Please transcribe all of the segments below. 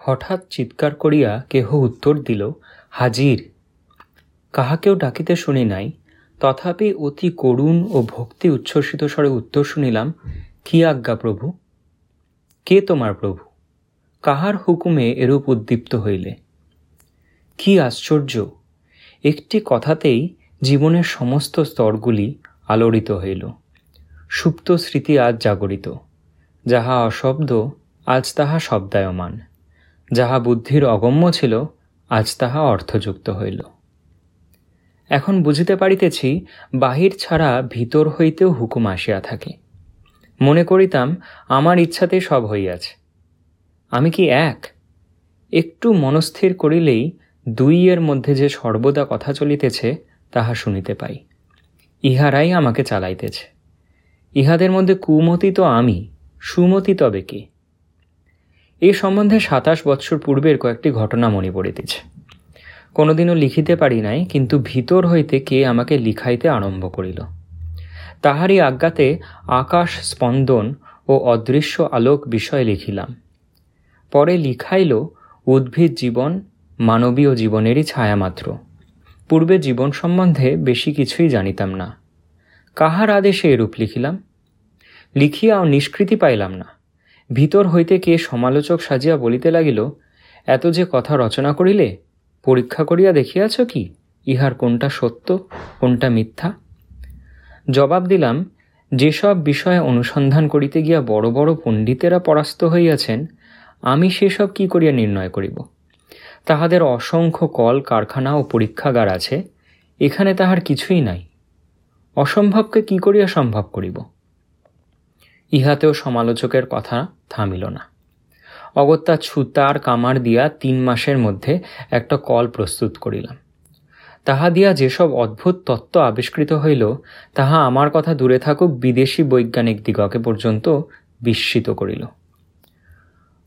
হঠাৎ চিৎকার করিয়া কেহ উত্তর দিল, হাজির। কাহাকেও ডাকিতে শুনি নাই। তথাপি অতি করুণ ও ভক্তি উচ্ছ্বসিত স্বরে উত্তর শুনিলাম, কি আজ্ঞা প্রভু? কে তোমার প্রভু? কাহার হুকুমে এরূপ উদ্দীপ্ত হইলে? কি আশ্চর্য! একটি কথাতেই জীবনের সমস্ত স্তরগুলি আলোড়িত হইল। সুপ্ত স্মৃতি আজ জাগরিত। যাহা অশব্দ, আজ তাহা শব্দায়মান। যাহা বুদ্ধির অগম্য ছিল, আজ তাহা অর্থযুক্ত হইল। এখন বুঝিতে পারিতেছি, বাহির ছাড়া ভিতর হইতেও হুকুম আসিয়া থাকে। মনে করিতাম, আমার ইচ্ছাতে সব হইয়াছে। আমি কি এক? একটু মনস্থির করিলেই দুইয়ের মধ্যে যে সর্বদা কথা চলিতেছে, তাহা শুনিতে পাই। ইহারাই আমাকে চালাইতেছে। ইহাদের মধ্যে কুমতি তো আমি, সুমতি তবে কি? এই সম্বন্ধে সাতাশ বৎসর পূর্বের কয়েকটি ঘটনা মনে পড়িতেছে। কোনোদিনও লিখিতে পারি নাই, কিন্তু ভিতর হইতে কে আমাকে লিখাইতে আরম্ভ করিল। তাহারই আজ্ঞাতে আকাশ স্পন্দন ও অদৃশ্য আলোক বিষয়ে লিখিলাম। পরে লিখাইল, উদ্ভিদ জীবন, মানবীয় জীবনেরই ছায়ামাত্র পূর্বে জীবন সম্বন্ধে বেশি কিছুই জানিতাম না। কাহার আদেশে এরূপ লিখিলাম? লিখিয়াও নিষ্কৃতি পাইলাম না। ভিতর হইতে কে সমালোচক সাজিয়া বলিতে লাগিল, এত যে কথা রচনা করিলে, পরীক্ষা করিয়া দেখিয়াছ কি, ইহার কোনটা সত্য, কোনটা মিথ্যা? জবাব দিলাম, যেসব বিষয়ে অনুসন্ধান করিতে গিয়া বড় বড় পণ্ডিতেরা পরাস্ত হইয়াছেন, আমি সেসব কি করিয়া নির্ণয় করিব? তাহাদের অসংখ্য কল, কারখানা ও পরীক্ষাগার আছে, এখানে তাহার কিছুই নাই। অসম্ভবকে কি করিয়া সম্ভব করিব? ইহাতেও সমালোচকের কথা থামিল না। অগত্যা ছুতার কামার দিয়া তিন মাসের মধ্যে একটা কল প্রস্তুত করিলাম। তাহা দিয়া যেসব অদ্ভুত তত্ত্ব আবিষ্কৃত হইল, তাহা আমার কথা দূরে থাকুক বিদেশি বৈজ্ঞানিক দিগকে পর্যন্ত বিস্মিত করিল।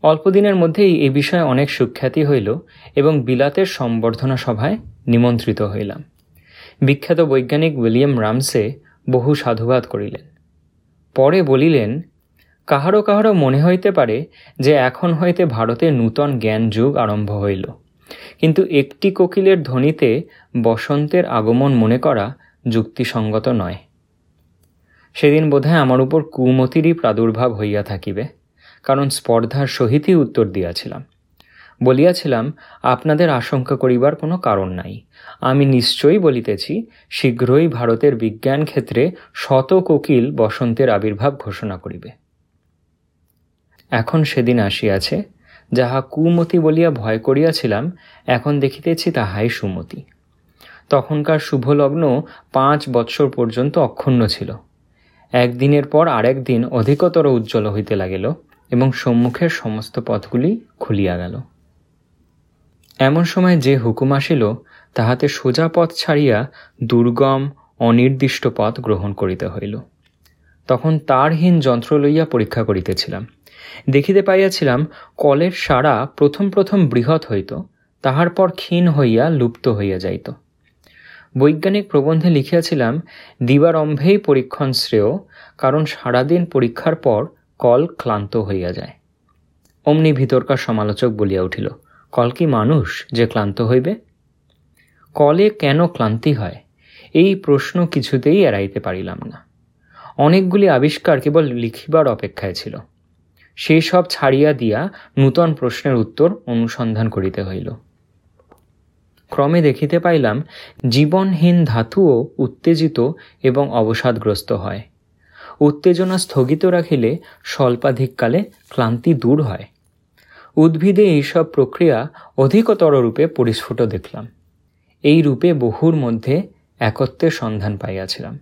অল্পদিনের মধ্যেই এ বিষয়ে অনেক সুখ্যাতি হইল এবং বিলাতের সম্বর্ধনা সভায় নিমন্ত্রিত হইলাম। বিখ্যাত বৈজ্ঞানিক উইলিয়াম রামসে বহু সাধুবাদ করিলেন। পরে বলিলেন কাহারও কাহারও মনে হইতে পারে যে এখন হইতে ভারতে নূতন জ্ঞান যুগ আরম্ভ হইল। কিন্তু একটি কোকিলের ধ্বনিতে বসন্তের আগমন মনে করা যুক্তিসঙ্গত নয়। সেদিন বোধহয় আমার উপর কুমতিরই প্রাদুর্ভাব হইয়া থাকিবে, কারণ স্পর্ধার সহিতই উত্তর দিয়াছিলাম। বলিয়াছিলাম, আপনাদের আশঙ্কা করিবার কোনো কারণ নাই। আমি নিশ্চয়ই বলিতেছি, শীঘ্রই ভারতের বিজ্ঞান ক্ষেত্রে শত কোকিল বসন্তের আবির্ভাব ঘোষণা করিবে। এখন সেদিন আসিয়াছে, যাহা কুমতি বলিয়া ভয় করিয়াছিলাম, এখন দেখিতেছি তাহাই সুমতি। তখনকার শুভলগ্ন পাঁচ বৎসর পর্যন্ত অক্ষুণ্ণ ছিল। একদিনের পর আরেক দিন অধিকতর উজ্জ্বল হইতে লাগিল এবং সম্মুখের সমস্ত পথগুলি খুলিয়া গেল। এমন সময় যে হুকুম আসিল, তাহাতে সোজা পথ ছাড়িয়া দুর্গম, অনির্দিষ্ট পথ গ্রহণ করিতে হইল। তখন তারহীন যন্ত্র লইয়া পরীক্ষা করিতেছিলাম। দেখিতে পাইয়াছিলাম, কলের সারা প্রথম প্রথম বৃহৎ হইত, তাহার পর ক্ষীণ হইয়া লুপ্ত হইয়া যাইত। বৈজ্ঞানিক প্রবন্ধে লিখিয়াছিলাম, দিবারম্ভেই পরীক্ষণ শ্রেয়, কারণ সারাদিন পরীক্ষার পর কল ক্লান্ত হইয়া যায়। অমনি ভিতরকার সমালোচক বলিয়া উঠিল কল কি মানুষ যে ক্লান্ত হইবে? কলে কেন ক্লান্তি হয়? এই প্রশ্ন কিছুতেই এড়াইতে পারিলাম না। অনেকগুলি আবিষ্কার কেবল লিখিবার অপেক্ষায় ছিল। সেই সব ছাড়িয়া দিয়া নূতন প্রশ্নের উত্তর অনুসন্ধান করিতে হইল। ক্রমে দেখিতে পাইলাম, জীবনহীন ধাতুও উত্তেজিত এবং অবসাদগ্রস্ত হয়। উত্তেজনা স্থগিত রাখিলে স্বল্পাধিককালে ক্লান্তি দূর হয়। উদ্ভিদে এইসব প্রক্রিয়া অধিকতর রূপে পরিস্ফুট দেখলাম। এই রূপে বহুর মধ্যে একত্বের সন্ধান পাইয়াছিলাম।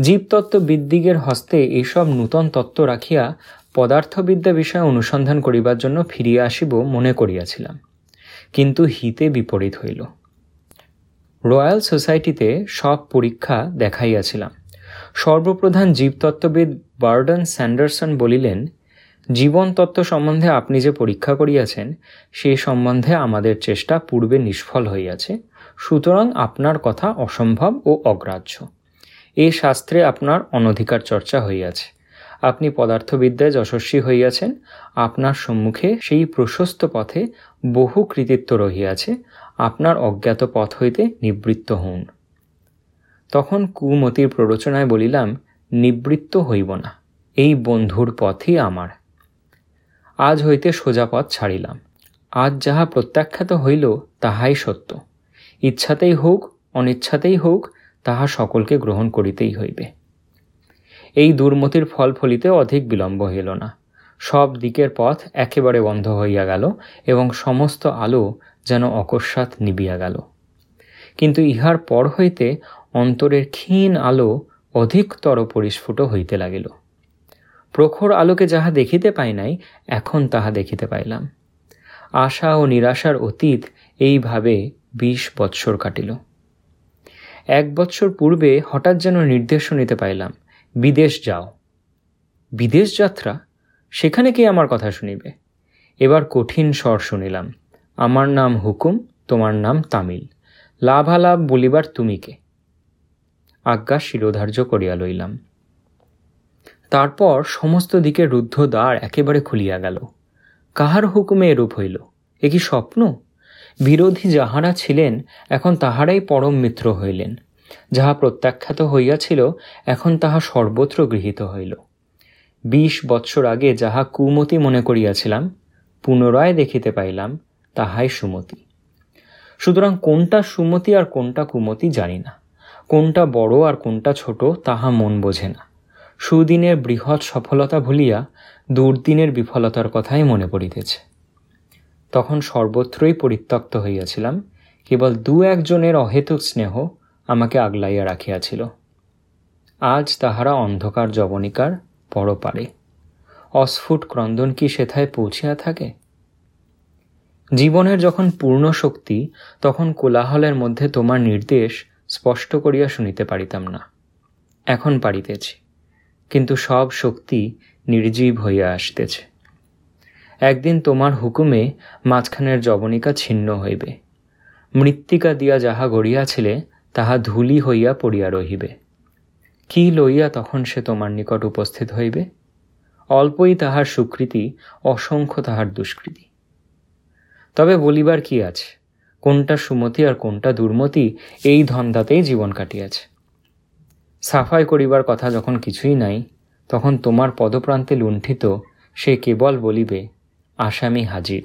জীবতত্ত্ববিদ্দিগের হস্তে এইসব নূতন তত্ত্ব রাখিয়া পদার্থবিদ্যা বিষয়ে অনুসন্ধান করিবার জন্য ফিরিয়া আসিব মনে করিয়াছিলাম। কিন্তু হিতে বিপরীত হইল। রয়্যাল সোসাইটিতে সব পরীক্ষা দেখাইয়াছিলাম। সর্বপ্রধান জীবতত্ত্ববিদ বার্ডন স্যান্ডারসন বলিলেন জীবন তত্ত্ব সম্বন্ধে আপনি যে পরীক্ষা করিয়াছেন, সে সম্বন্ধে আমাদের চেষ্টা পূর্বে নিষ্ফল হইয়াছে। সুতরাং আপনার কথা অসম্ভব ও অগ্রাহ্য। এ শাস্ত্রে আপনার অনধিকার চর্চা হইয়াছে। আপনি পদার্থবিদ্যায় যশস্বী হইয়াছেন। আপনার সম্মুখে সেই প্রশস্ত পথে বহু কৃতিত্ব রহিয়াছে। আপনার অজ্ঞাত পথ হইতে নিবৃত্ত হউন। তখন কুমতির প্ররোচনায় বলিলাম, নিবৃত্ত হইব না। এই বন্ধুর পথই আমার। আজ হইতে সোজা পথ ছাড়িলাম। আজ যাহা প্রত্যাখ্যাত হইল, তাহাই সত্য। ইচ্ছাতেই হোক, অনিচ্ছাতেই হোক, তাহা সকলকে গ্রহণ করিতেই হইবে। এই দুর্মতির ফল ফলিতে অধিক বিলম্ব হইল না। সব দিকের পথ একেবারে বন্ধ হইয়া গেল এবং সমস্ত আলো যেন অকস্মাৎ নিবিয়া গেল। কিন্তু ইহার পর হইতে অন্তরের ক্ষীণ আলো অধিকতর পরিস্ফুট হইতে লাগিল। প্রখর আলোকে যাহা দেখিতে পাই নাই, এখন তাহা দেখিতে পাইলাম। আশা ও নিরাশার অতীত এইভাবে বিশ বৎসর কাটিল। এক বৎসর পূর্বে হঠাৎ যেন নির্দেশ নিতে পাইলাম, বিদেশ যাও। বিদেশ যাত্রা? সেখানে কি আমার কথা শুনিবে? এবার কঠিন স্বর শুনিলাম, আমার নাম হুকুম, তোমার নাম তামিল, লাভালাভ বলিবার তুমি কে? আজ্ঞা শিরোধার্য করিয়া লইলাম। তারপর সমস্ত দিকে রুদ্ধ দ্বার একেবারে খুলিয়া গেল। কাহার হুকুমে এরূপ হইল? এ কি স্বপ্ন? বিরোধী যাহারা ছিলেন, এখন তাহারাই পরম মিত্র হইলেন। যাহা প্রত্যাখ্যাত হইয়াছিল, এখন তাহা সর্বত্র গৃহীত হইল। বিশ বৎসর আগে যাহা কুমতি মনে করিয়াছিলাম, পুনরায় দেখিতে পাইলাম, তাহাই সুমতি। সুতরাং কোনটা সুমতি আর কোনটা কুমতি জানি না। কোনটা বড় আর কোনটা ছোট, তাহা মন বোঝে না। সুদিনের বৃহৎ সফলতা ভুলিয়া দুর্দিনের বিফলতার কথাই মনে পড়িতেছে। তখন সর্বত্রই পরিত্যক্ত হইয়াছিলাম, কেবল দু একজনের অহেতুক স্নেহ আমাকে আগলাইয়া রাখিয়াছিল। আজ তাহারা অন্ধকার জবনিকার পরপারে। অস্ফুট ক্রন্দন কি সেথায় পৌঁছিয়া থাকে? জীবনের যখন পূর্ণ শক্তি, তখন কোলাহলের মধ্যে তোমার নির্দেশ স্পষ্ট করিয়া শুনিতে পারিতাম না। এখন পারিতেছি। কিন্তু সব শক্তি নির্জীব হইয়া আসতেছে। একদিন তোমার হুকুমে মাঝখানের জবনিকা ছিন্ন হইবে। মৃত্তিকা দিয়া যাহা গড়িয়াছিলে, তাহা ধুলি হইয়া পড়িয়া রহিবে। কি লইয়া তখন সে তোমার নিকট উপস্থিত হইবে? অল্পই তাহার সুকৃতি, অসংখ্য তাহার দুষ্কৃতি। তবে বলিবার কি আছে? কোনটা সুমতি আর কোনটা দুর্মতি, এই ধন্দাতেই জীবন কাটিয়াছে। সাফাই করিবার কথা যখন কিছুই নাই, তখন তোমার পদপ্রান্তে লুণ্ঠিত সে কেবল বলিবে, আসামি হাজির।